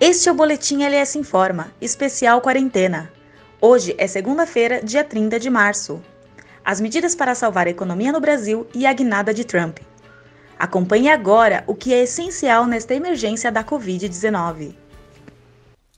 Este é o Boletim LS Informa, especial quarentena. Hoje é segunda-feira, dia 30 de março. As medidas para salvar a economia no Brasil e a guinada de Trump. Acompanhe agora o que é essencial nesta emergência da Covid-19.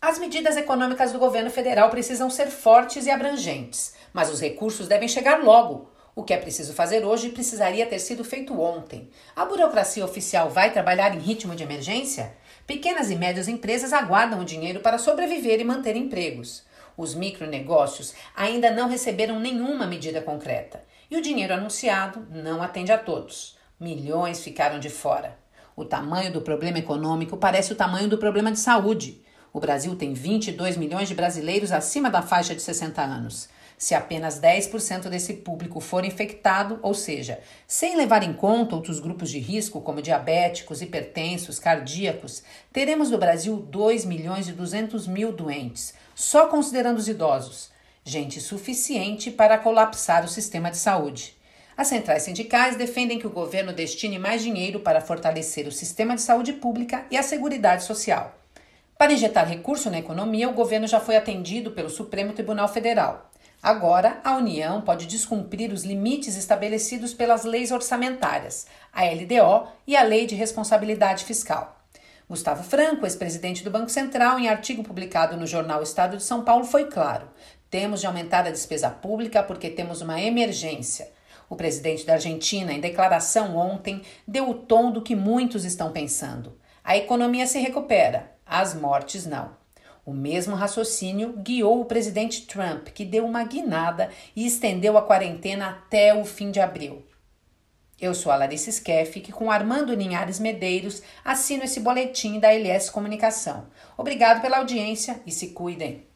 As medidas econômicas do governo federal precisam ser fortes e abrangentes, mas os recursos devem chegar logo. O que é preciso fazer hoje precisaria ter sido feito ontem. A burocracia oficial vai trabalhar em ritmo de emergência? Pequenas e médias empresas aguardam o dinheiro para sobreviver e manter empregos. Os micronegócios ainda não receberam nenhuma medida concreta. E o dinheiro anunciado não atende a todos. Milhões ficaram de fora. O tamanho do problema econômico parece o tamanho do problema de saúde. O Brasil tem 22 milhões de brasileiros acima da faixa de 60 anos. Se apenas 10% desse público for infectado, ou seja, sem levar em conta outros grupos de risco, como diabéticos, hipertensos, cardíacos, teremos no Brasil 2 milhões e 200 mil doentes, só considerando os idosos. Gente suficiente para colapsar o sistema de saúde. As centrais sindicais defendem que o governo destine mais dinheiro para fortalecer o sistema de saúde pública e a Seguridade Social. Para injetar recurso na economia, o governo já foi atendido pelo Supremo Tribunal Federal. Agora, a União pode descumprir os limites estabelecidos pelas leis orçamentárias, a LDO e a Lei de Responsabilidade Fiscal. Gustavo Franco, ex-presidente do Banco Central, em artigo publicado no jornal Estado de São Paulo, foi claro: temos de aumentar a despesa pública porque temos uma emergência. O presidente da Argentina, em declaração ontem, deu o tom do que muitos estão pensando. A economia se recupera, as mortes não. O mesmo raciocínio guiou o presidente Trump, que deu uma guinada e estendeu a quarentena até o fim de abril. Eu sou a Larissa Skeff, que com Armando Ninhares Medeiros assino esse boletim da LS Comunicação. Obrigado pela audiência e se cuidem.